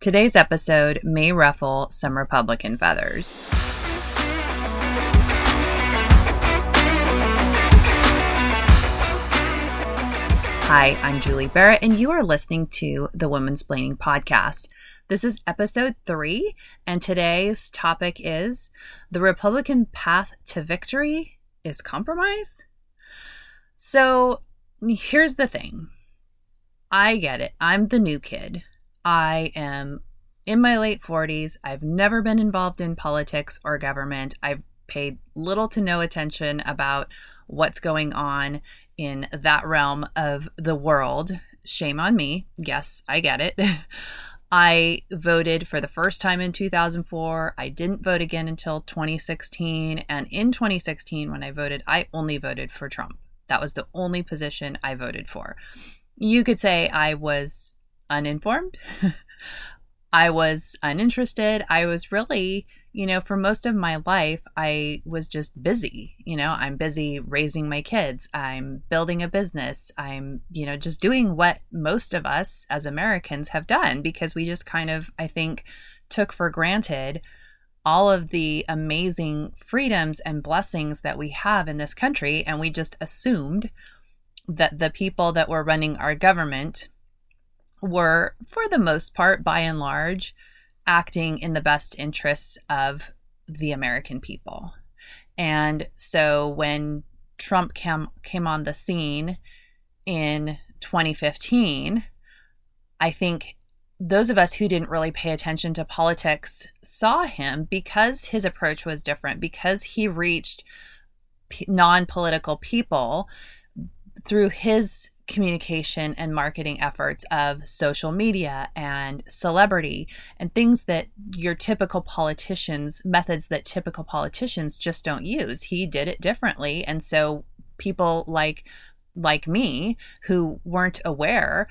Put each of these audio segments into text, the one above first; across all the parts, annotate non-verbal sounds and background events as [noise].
Today's episode may ruffle some Republican feathers. Hi, I'm Julie Barrett, and you are listening to the Womansplaining Podcast. This is episode three, and today's topic is the Republican path to victory is compromise. So here's the thing I get it. I'm the new kid. I am in my late 40s. I've never been involved in politics or government. I've paid little to no attention about what's going on in that realm of the world. Shame on me. Yes, I get it. [laughs] I voted for the first time in 2004. I didn't vote again until 2016. And in 2016, when I voted, I only voted for Trump. That was the only position I voted for. You could say I was uninformed. [laughs] I was uninterested. I was really you know, for most of my life, I was just busy. You know, I'm busy raising my kids, I'm building a business, I'm, you know, just doing what most of us as Americans have done because we just kind of, I think, took for granted all of the amazing freedoms and blessings that we have in this country. And we just assumed that the people that were running our government were, for the most part, by and large, acting in the best interests of the American people. And so when Trump came came on the scene in 2015, I think those of us who didn't really pay attention to politics saw him because his approach was different, because he reached non political people through his communication and marketing efforts of social media and celebrity and things that your typical politicians, methods that typical politicians just don't use. He did it differently. And so people like like me who weren't aware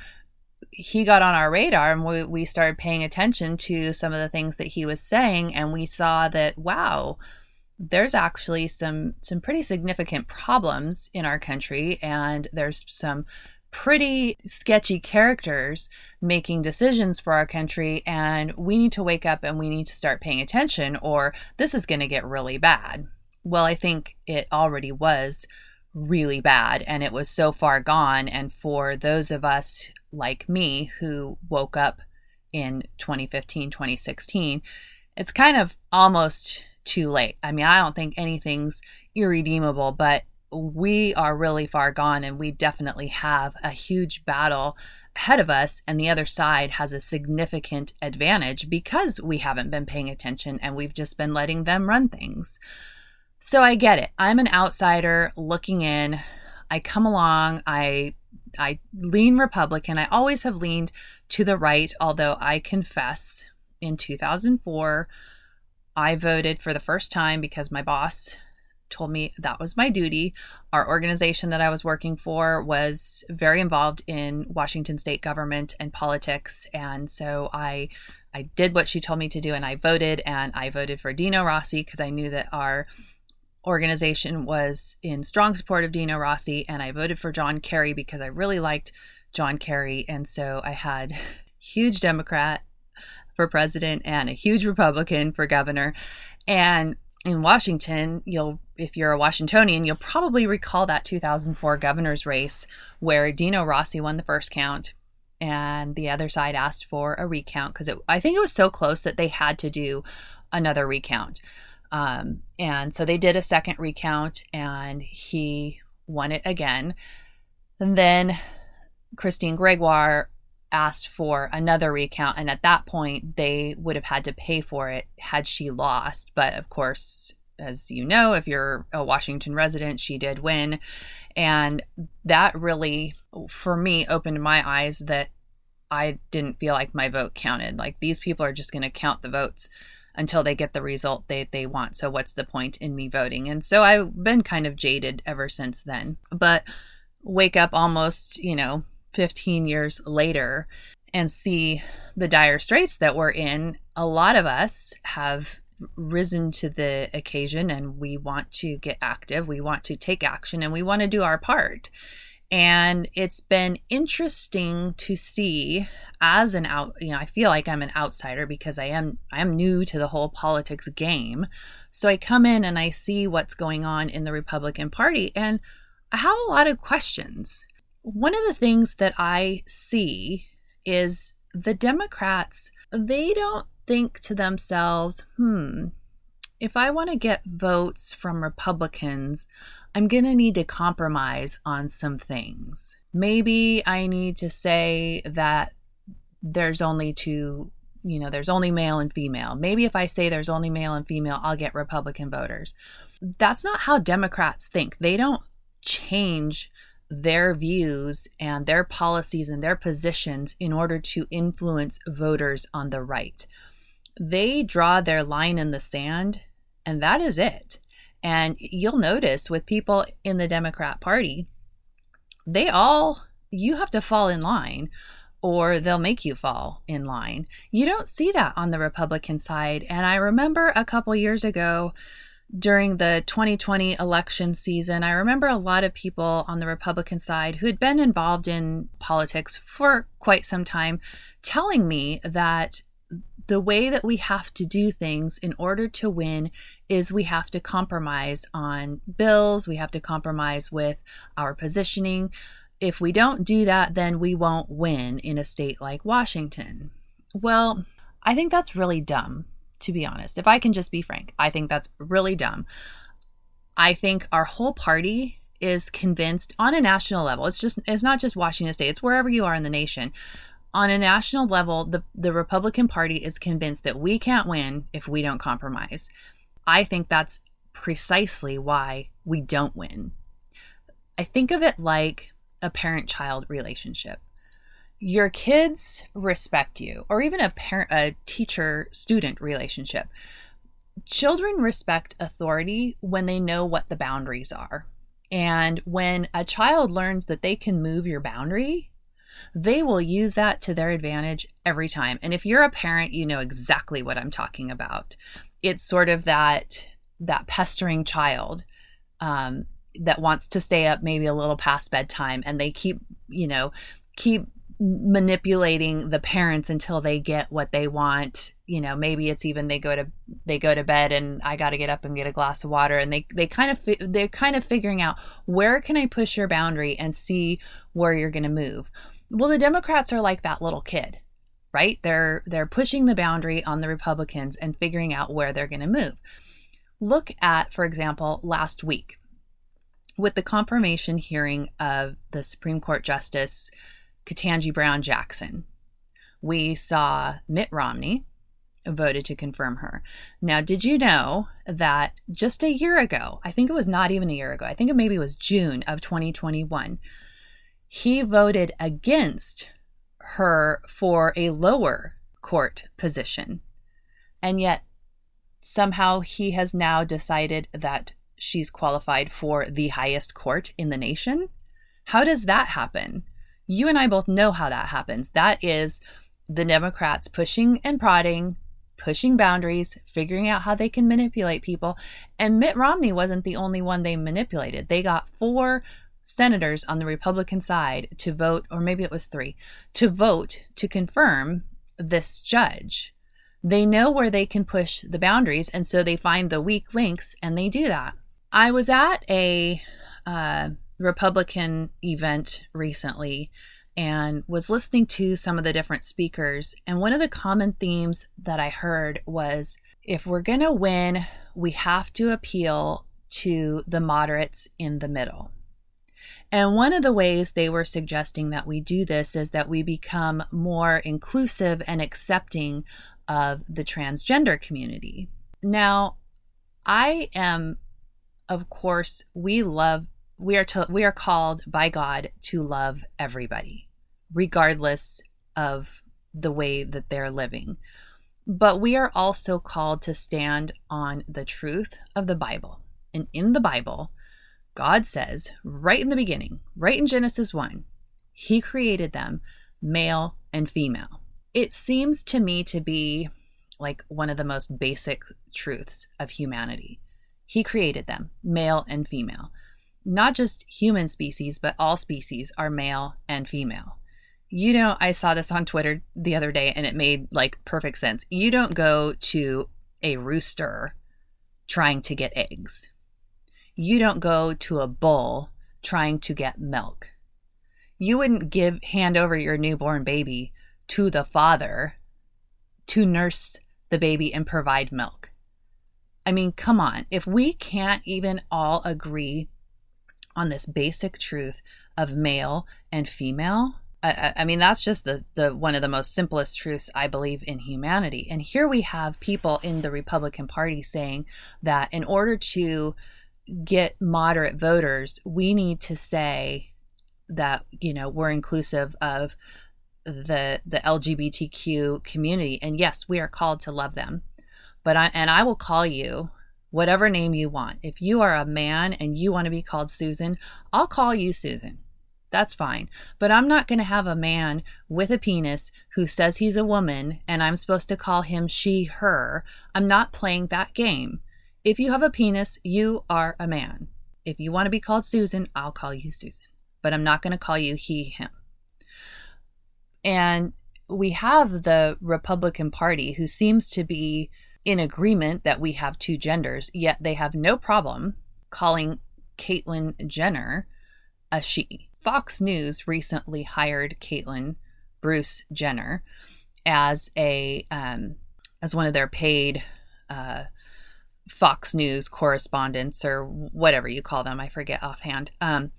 he got on our radar and we, we started paying attention to some of the things that he was saying and we saw that wow there's actually some some pretty significant problems in our country and there's some pretty sketchy characters making decisions for our country and we need to wake up and we need to start paying attention or this is going to get really bad. Well, I think it already was really bad and it was so far gone and for those of us like me who woke up in 2015, 2016, it's kind of almost too late. I mean, I don't think anything's irredeemable, but we are really far gone and we definitely have a huge battle ahead of us and the other side has a significant advantage because we haven't been paying attention and we've just been letting them run things. So I get it. I'm an outsider looking in. I come along, I I lean Republican. I always have leaned to the right, although I confess in 2004 I voted for the first time because my boss told me that was my duty. Our organization that I was working for was very involved in Washington state government and politics. And so I I did what she told me to do and I voted and I voted for Dino Rossi because I knew that our organization was in strong support of Dino Rossi and I voted for John Kerry because I really liked John Kerry and so I had [laughs] huge Democrat for president and a huge Republican for governor. And in Washington, you'll if you're a Washingtonian, you'll probably recall that 2004 governor's race where Dino Rossi won the first count and the other side asked for a recount because I think it was so close that they had to do another recount. Um, and so they did a second recount and he won it again. And then Christine Gregoire asked for another recount. And at that point, they would have had to pay for it had she lost. But of course, as you know, if you're a Washington resident, she did win. And that really, for me, opened my eyes that I didn't feel like my vote counted. Like these people are just going to count the votes until they get the result they, they want. So, what's the point in me voting? And so I've been kind of jaded ever since then. But wake up almost, you know, 15 years later and see the dire straits that we're in, a lot of us have risen to the occasion and we want to get active. We want to take action and we want to do our part. And it's been interesting to see as an out, you know, I feel like I'm an outsider because I am I am new to the whole politics game. So I come in and I see what's going on in the Republican Party and I have a lot of questions. One of the things that I see is the Democrats, they don't think to themselves, hmm, if I want to get votes from Republicans, I'm going to need to compromise on some things. Maybe I need to say that there's only two, you know, there's only male and female. Maybe if I say there's only male and female, I'll get Republican voters. That's not how Democrats think. They don't change their views and their policies and their positions in order to influence voters on the right they draw their line in the sand, and that is it. And you'll notice with people in the Democrat Party, they all, you have to fall in line or they'll make you fall in line. You don't see that on the Republican side. And I remember a couple years ago during the 2020 election season, I remember a lot of people on the Republican side who had been involved in politics for quite some time telling me that the way that we have to do things in order to win is we have to compromise on bills, we have to compromise with our positioning. If we don't do that, then we won't win in a state like Washington. Well, I think that's really dumb, to be honest. If I can just be frank, I think that's really dumb. I think our whole party is convinced on a national level. It's just it's not just Washington state, it's wherever you are in the nation on a national level, the, the Republican Party is convinced that we can't win if we don't compromise. I think that's precisely why we don't win. I think of it like a parent child relationship. Your kids respect you, or even a parent a teacher student relationship. Children respect authority when they know what the boundaries are. And when a child learns that they can move your boundary, they will use that to their advantage every time. And if you're a parent, you know exactly what I'm talking about. It's sort of that that pestering child um, that wants to stay up maybe a little past bedtime, and they keep you know keep manipulating the parents until they get what they want you know maybe it's even they go to they go to bed and i got to get up and get a glass of water and they they kind of they're kind of figuring out where can i push your boundary and see where you're going to move well, the Democrats are like that little kid, right? They're they're pushing the boundary on the Republicans and figuring out where they're going to move. Look at, for example, last week with the confirmation hearing of the Supreme Court Justice Ketanji Brown Jackson. We saw Mitt Romney voted to confirm her. Now, did you know that just a year ago, I think it was not even a year ago, I think it maybe was June of 2021, he voted against her for a lower court position. And yet, somehow, he has now decided that she's qualified for the highest court in the nation. How does that happen? You and I both know how that happens. That is the Democrats pushing and prodding, pushing boundaries, figuring out how they can manipulate people. And Mitt Romney wasn't the only one they manipulated. They got four senators on the Republican side to vote, or maybe it was three, to vote to confirm this judge. They know where they can push the boundaries, and so they find the weak links and they do that. I was at a uh, Republican event recently and was listening to some of the different speakers. And one of the common themes that I heard was if we're going to win, we have to appeal to the moderates in the middle. And one of the ways they were suggesting that we do this is that we become more inclusive and accepting of the transgender community. Now, I am, of course, we love, we are, to, we are called by God to love everybody, regardless of the way that they're living. But we are also called to stand on the truth of the Bible. And in the Bible, God says right in the beginning, right in Genesis 1, He created them male and female. It seems to me to be like one of the most basic truths of humanity. He created them, male and female. Not just human species, but all species are male and female. You know, I saw this on Twitter the other day and it made like perfect sense. You don't go to a rooster trying to get eggs. You don't go to a bull trying to get milk. You wouldn't give hand over your newborn baby to the father to nurse the baby and provide milk. I mean, come on. If we can't even all agree on this basic truth of male and female, I, I, mean that's just the the one of the most simplest truths I believe in humanity. And here we have people in the Republican Party saying that in order to get moderate voters, we need to say that you know we're inclusive of the the LGBTQ community. And yes, we are called to love them. But I and I will call you whatever name you want. If you are a man and you want to be called Susan, I'll call you Susan. That's fine. But I'm not going to have a man with a penis who says he's a woman and I'm supposed to call him she, her. I'm not playing that game. If you have a penis, you are a man. If you want to be called Susan, I'll call you Susan. But I'm not going to call you he, him. And we have the Republican Party who seems to be in agreement that we have two genders, yet they have no problem calling Caitlyn Jenner a she. Fox News recently hired Caitlyn Bruce Jenner as a um, as one of their paid uh, Fox News correspondents or whatever you call them. I forget offhand. Um,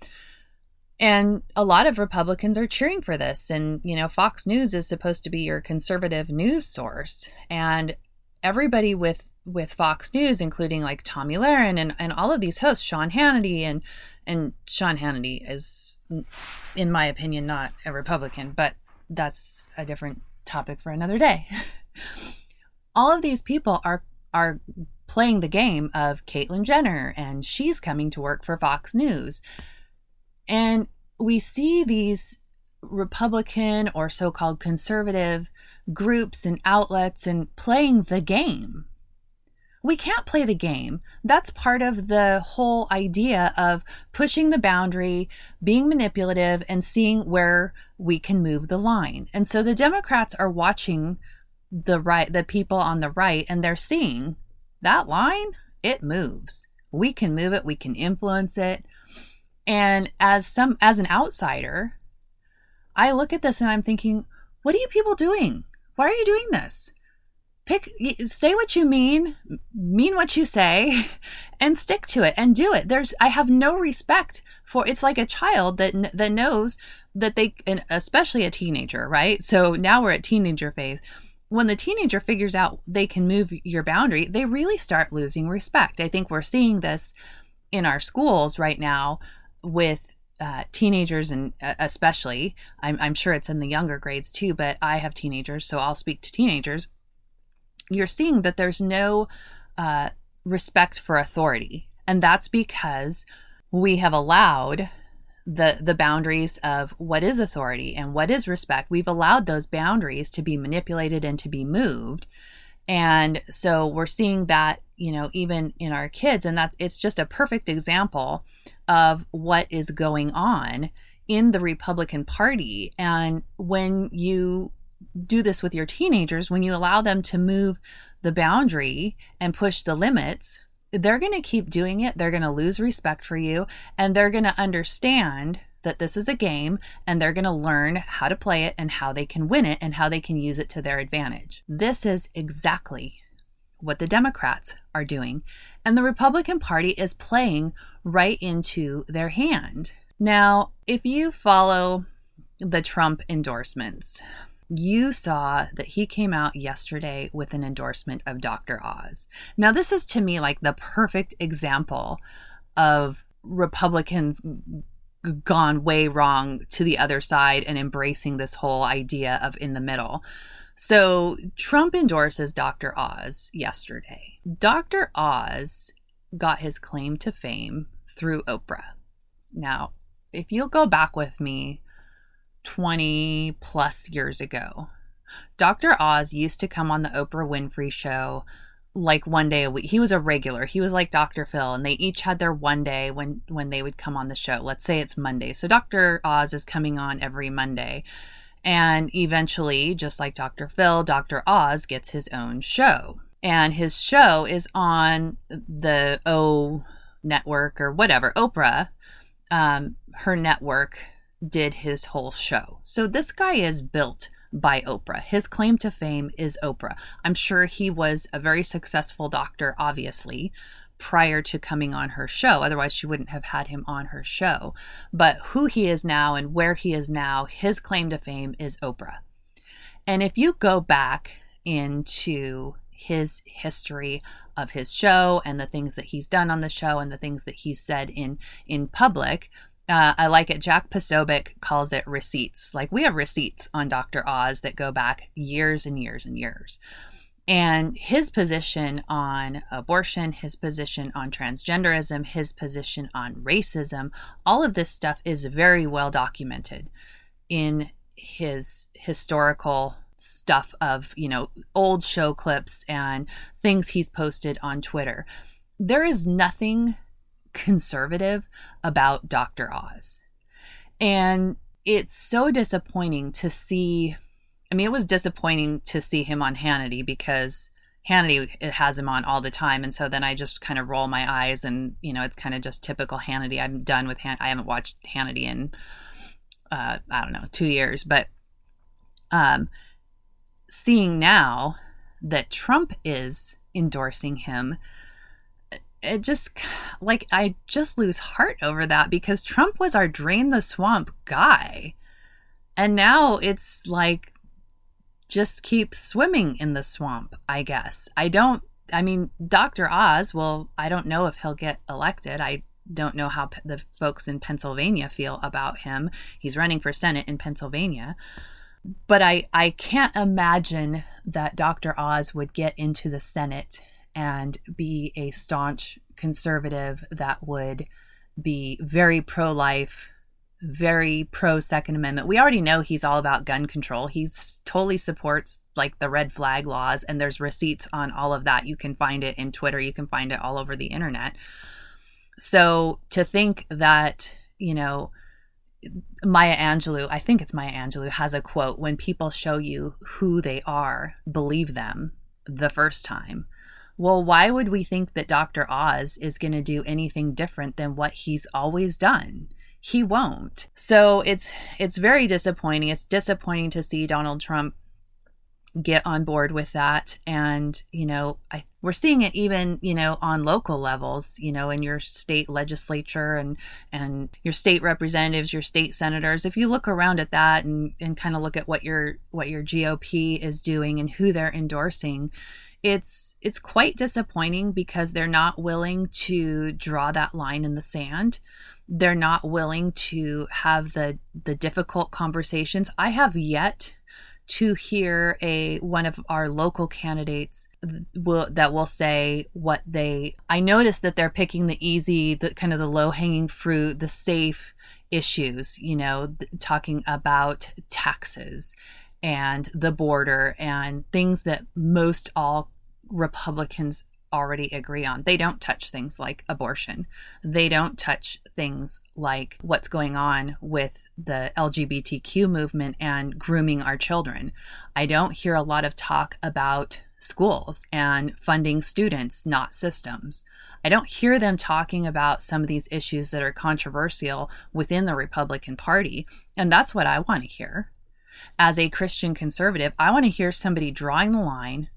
and a lot of Republicans are cheering for this. And, you know, Fox News is supposed to be your conservative news source. And everybody with with Fox News, including like Tomi Lahren and, and all of these hosts, Sean Hannity and and Sean Hannity is, in my opinion, not a Republican, but that's a different topic for another day. [laughs] all of these people are are playing the game of Caitlyn Jenner and she's coming to work for Fox News. And we see these Republican or so called conservative groups and outlets and playing the game. We can't play the game. That's part of the whole idea of pushing the boundary, being manipulative, and seeing where we can move the line. And so the Democrats are watching the right, the people on the right, and they're seeing that line, it moves. We can move it, we can influence it. And as some as an outsider, I look at this and I'm thinking, what are you people doing? Why are you doing this? Pick say what you mean, mean what you say [laughs] and stick to it and do it. There's I have no respect for it's like a child that that knows that they and especially a teenager, right? So now we're at teenager phase when the teenager figures out they can move your boundary, they really start losing respect. I think we're seeing this in our schools right now with uh, teenagers and uh, especially I'm, I'm sure it's in the younger grades too but i have teenagers so i'll speak to teenagers. You're seeing that there's no uh, respect for authority and that's because we have allowed the the boundaries of what is authority and what is respect. We've allowed those boundaries to be manipulated and to be moved and so we're seeing that you know even in our kids and that's it's just a perfect example of what is going on in the Republican Party and when you do this with your teenagers when you allow them to move the boundary and push the limits they're going to keep doing it they're going to lose respect for you and they're going to understand that this is a game and they're going to learn how to play it and how they can win it and how they can use it to their advantage. This is exactly what the Democrats are doing. And the Republican Party is playing right into their hand. Now, if you follow the Trump endorsements, you saw that he came out yesterday with an endorsement of Dr. Oz. Now, this is to me like the perfect example of Republicans gone way wrong to the other side and embracing this whole idea of in the middle. So Trump endorses Dr. Oz yesterday. Dr. Oz got his claim to fame through Oprah. Now, if you'll go back with me 20 plus years ago, Dr. Oz used to come on the Oprah Winfrey show like one day a week. He was a regular. He was like Dr. Phil and they each had their one day when when they would come on the show. Let's say it's Monday. So Dr. Oz is coming on every Monday. And eventually, just like Dr. Phil, Dr. Oz gets his own show. And his show is on the O network or whatever, Oprah. Um, her network did his whole show. So this guy is built by Oprah. His claim to fame is Oprah. I'm sure he was a very successful doctor, obviously, prior to coming on her show. Otherwise, she wouldn't have had him on her show. But who he is now and where he is now, his claim to fame is Oprah. And if you go back into his history of his show and the things that he's done on the show and the things that he's said in in public, uh, I like it. Jack Posobiec calls it receipts. Like we have receipts on Dr. Oz that go back years and years and years. And his position on abortion, his position on transgenderism, his position on racism, all of this stuff is very well documented in his historical stuff of, you know, old show clips and things he's posted on Twitter. There is nothing conservative about Dr. Oz. And it's so disappointing to see. I mean, it was disappointing to see him on Hannity because Hannity has him on all the time. And so then I just kind of roll my eyes and, you know, it's kind of just typical Hannity. I'm done with Han- I haven't watched Hannity in, uh, I don't know, two years. But um, seeing now that Trump is endorsing him it just like I just lose heart over that because Trump was our drain the swamp guy. And now it's like just keep swimming in the swamp, I guess. I don't I mean Dr. Oz, well, I don't know if he'll get elected. I don't know how the folks in Pennsylvania feel about him. He's running for Senate in Pennsylvania. But I I can't imagine that Dr. Oz would get into the Senate and be a staunch conservative that would be very pro life, very pro Second Amendment. We already know he's all about gun control. He totally supports like the red flag laws, and there's receipts on all of that. You can find it in Twitter, you can find it all over the internet. So to think that, you know, Maya Angelou, I think it's Maya Angelou, has a quote when people show you who they are, believe them the first time well, why would we think that Dr. Oz is going to do anything different than what he's always done? He won't. So it's it's very disappointing. It's disappointing to see Donald Trump get on board with that and you know I, we're seeing it even you know on local levels you know in your state legislature and and your state representatives your state senators if you look around at that and and kind of look at what your what your GOP is doing and who they're endorsing it's it's quite disappointing because they're not willing to draw that line in the sand they're not willing to have the the difficult conversations. I have yet to hear a one of our local candidates will that will say what they I noticed that they're picking the easy the kind of the low hanging fruit the safe issues you know talking about taxes and the border and things that most all Republicans already agree on. They don't touch things like abortion. They don't touch things like what's going on with the LGBTQ movement and grooming our children. I don't hear a lot of talk about schools and funding students, not systems. I don't hear them talking about some of these issues that are controversial within the Republican Party. And that's what I want to hear. As a Christian conservative, I want to hear somebody drawing the line,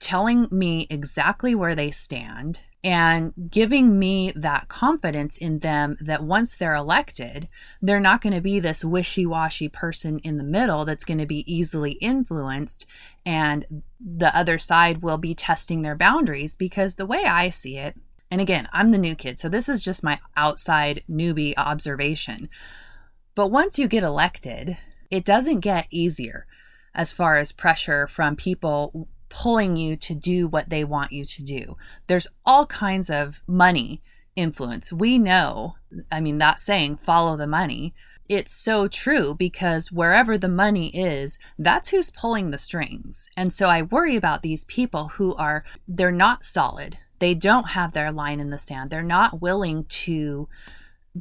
telling me exactly where they stand and giving me that confidence in them that once they're elected, they're not going to be this wishy washy person in the middle that's going to be easily influenced. And the other side will be testing their boundaries because the way I see it, and again, I'm the new kid, so this is just my outside newbie observation. But once you get elected, it doesn't get easier as far as pressure from people pulling you to do what they want you to do. There's all kinds of money influence. We know, I mean, that saying, follow the money. it's so true because wherever the money is, that's who's pulling the strings. And so I worry about these people who are, they're not solid. They don't have their line in the sand. They're not willing to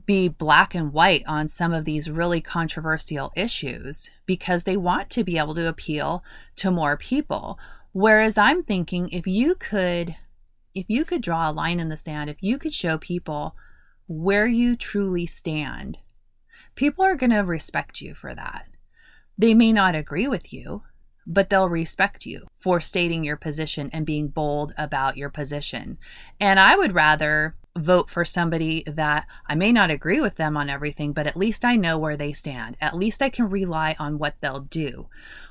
be black and white on some of these really controversial issues because they want to be able to appeal to more people. Whereas I'm thinking if you could if you could draw a line in the sand, if you could show people where you truly stand people are going to respect you for that. They may not agree with you, but they'll respect you for stating your position and being bold about your position. And I would rather vote for somebody that I may not agree with them on everything, but at least I know where they stand. At least I can rely on what they'll do.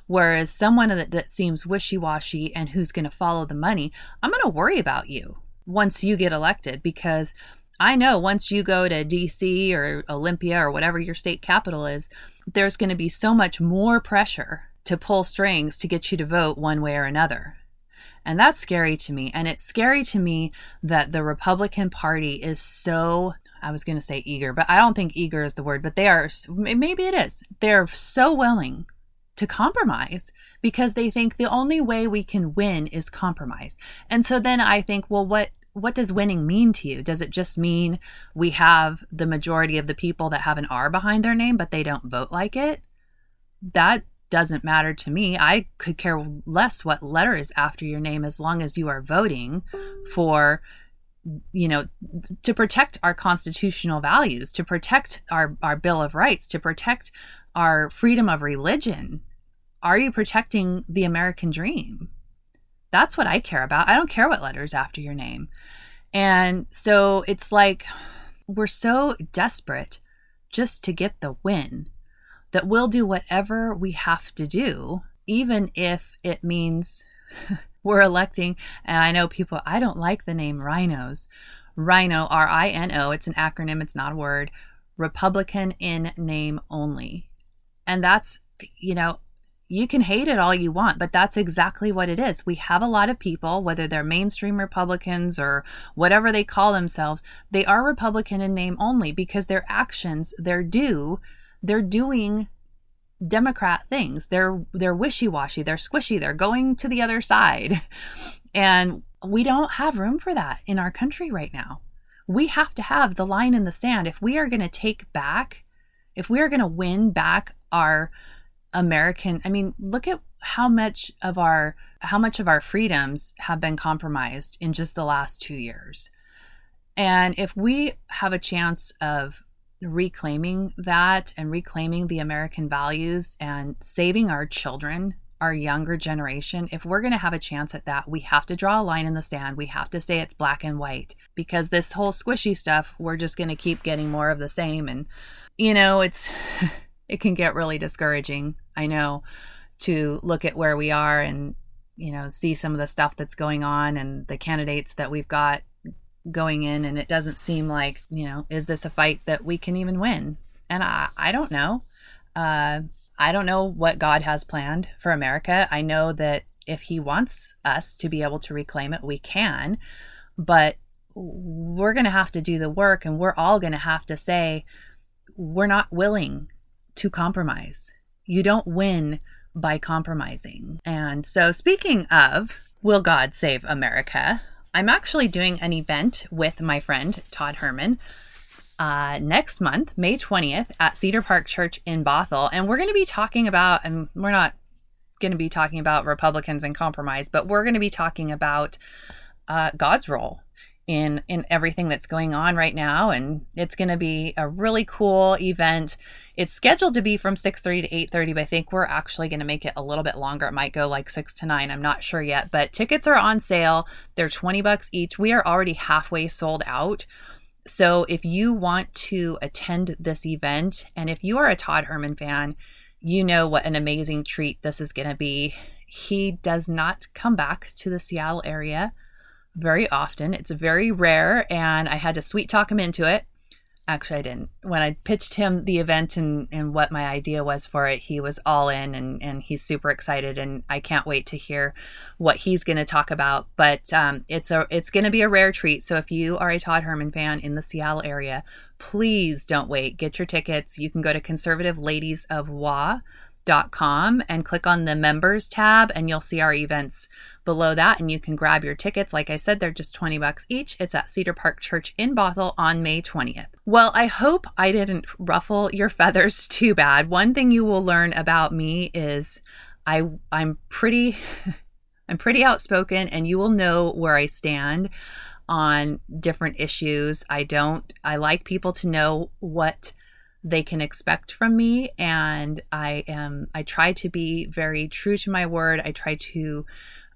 Whereas someone that, that seems wishy washy and who's going to follow the money, I'm going to worry about you once you get elected because I know once you go to DC or Olympia or whatever your state capital is, there's going to be so much more pressure to pull strings to get you to vote one way or another. And that's scary to me. And it's scary to me that the Republican Party is so, I was going to say eager, but I don't think eager is the word, but they are, maybe it is. They're so willing to compromise because they think the only way we can win is compromise. And so then I think, well, what what does winning mean to you? Does it just mean we have the majority of the people that have an R behind their name, but they don't vote like it? That doesn't matter to me. I could care less what letter is after your name as long as you are voting for you know to protect our constitutional values to protect our our bill of rights to protect our freedom of religion are you protecting the american dream that's what I care about. I don't care what letters after your name. And so it's like we're so desperate just to get the win that we'll do whatever we have to do, even if it means [laughs] we're electing. And I know people, I don't like the name rhinos. Rhino, R I N O, it's an acronym, it's not a word. Republican in name only. And that's, you know, you can hate it all you want, but that's exactly what it is. We have a lot of people, whether they're mainstream Republicans or whatever they call themselves, they are Republican in name only because their actions, their do, they're doing Democrat things. They're they're wishy-washy, they're squishy, they're going to the other side. [laughs] And we don't have room for that in our country right now. We have to have the line in the sand. If we are going to take back, if we are going to win back our American, I mean, look at how much of our how much of our freedoms have been compromised in just the last 2 years. And if we have a chance of reclaiming that and reclaiming the American values and saving our children, our younger generation, if we're going to have a chance at that, we have to draw a line in the sand. We have to say it's black and white because this whole squishy stuff, we're just going to keep getting more of the same. And, you know, it's. [laughs] it can get really discouraging. I know to look at where we are and you know see some of the stuff that's going on and the candidates that we've got going in and it doesn't seem like you know is this a fight that we can even win? And i i don't know. Uh i don't know what god has planned for america. I know that if he wants us to be able to reclaim it we can. But we're going to have to do the work and we're all going to have to say we're not willing to compromise. You don't win by compromising. And so, speaking of Will God Save America, I'm actually doing an event with my friend Todd Herman uh, next month, May 20th, at Cedar Park Church in Bothell. And we're going to be talking about, and we're not going to be talking about Republicans and compromise, but we're going to be talking about uh, God's role in in everything that's going on right now and it's going to be a really cool event. It's scheduled to be from 6.30 to 8.30 but i think we're actually going to make it a little bit longer. It might go like 6 to 9 i'm not sure yet but tickets are on sale. They're 20 bucks each. We are already halfway sold out. So if you want to attend this event and if you are a todd herman fan you know what an amazing treat this is going to be. He does not come back to the seattle area very often. It's very rare, and I had to sweet talk him into it. actually I didn't. When I pitched him the event and, and what my idea was for it, he was all in and, and he's super excited and I can't wait to hear what he's going to talk about. But um, it's a it's going to be a rare treat. So if you are a Todd Herman fan in the Seattle area, please don't wait. Get your tickets. You can go to Conservative Ladies of Wa com and click on the members tab and you'll see our events below that and you can grab your tickets. Like i said they're just 20 bucks each. It's at cedar park church in bothell on may 20th well i hope i didn't ruffle your feathers [laughs] too bad. One thing you will learn about me is i i'm pretty [laughs] i'm pretty outspoken and you will know where i stand on different issues. I don't i like people to know what they can expect from me. And i am i try to be very true to my word. I try to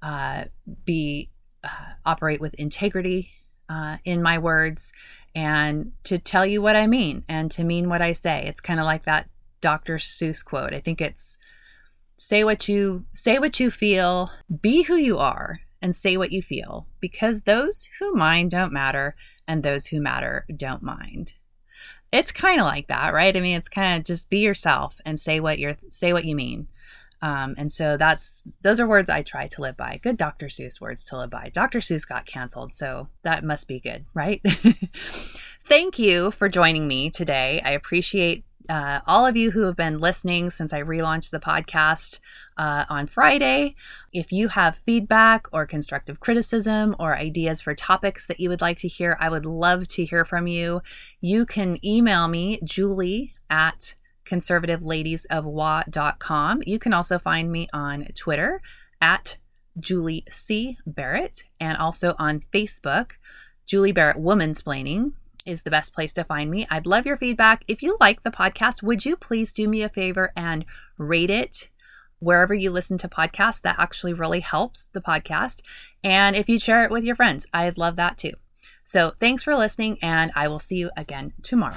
uh, be uh, operate with integrity uh, in my words and to tell you what i mean and to mean what i say. It's kind of like that dr seuss quote. I think it's say what you say what you feel be who you are and say what you feel because those who mind don't matter and those who matter don't mind it's kind of like that, right? I mean, it's kind of just be yourself and say what you're say what you mean. Um, and so that's those are words I try to live by. Good Dr. Seuss words to live by. Dr. Seuss got canceled, so that must be good, right? [laughs] Thank you for joining me today. I appreciate uh, all of you who have been listening since I relaunched the podcast uh, on Friday. If you have feedback or constructive criticism or ideas for topics that you would like to hear, I would love to hear from you. You can email me, Julie at conservativeladiesofwa.com. You can also find me on Twitter at Julie C. Barrett and also on Facebook, Julie Barrett Woman's Womansplaining is the best place to find me. I'd love your feedback. If you like the podcast, would you please do me a favor and rate it wherever you listen to podcasts? That actually really helps the podcast. And if you share it with your friends, I'd love that too. So thanks for listening, and I will see you again tomorrow.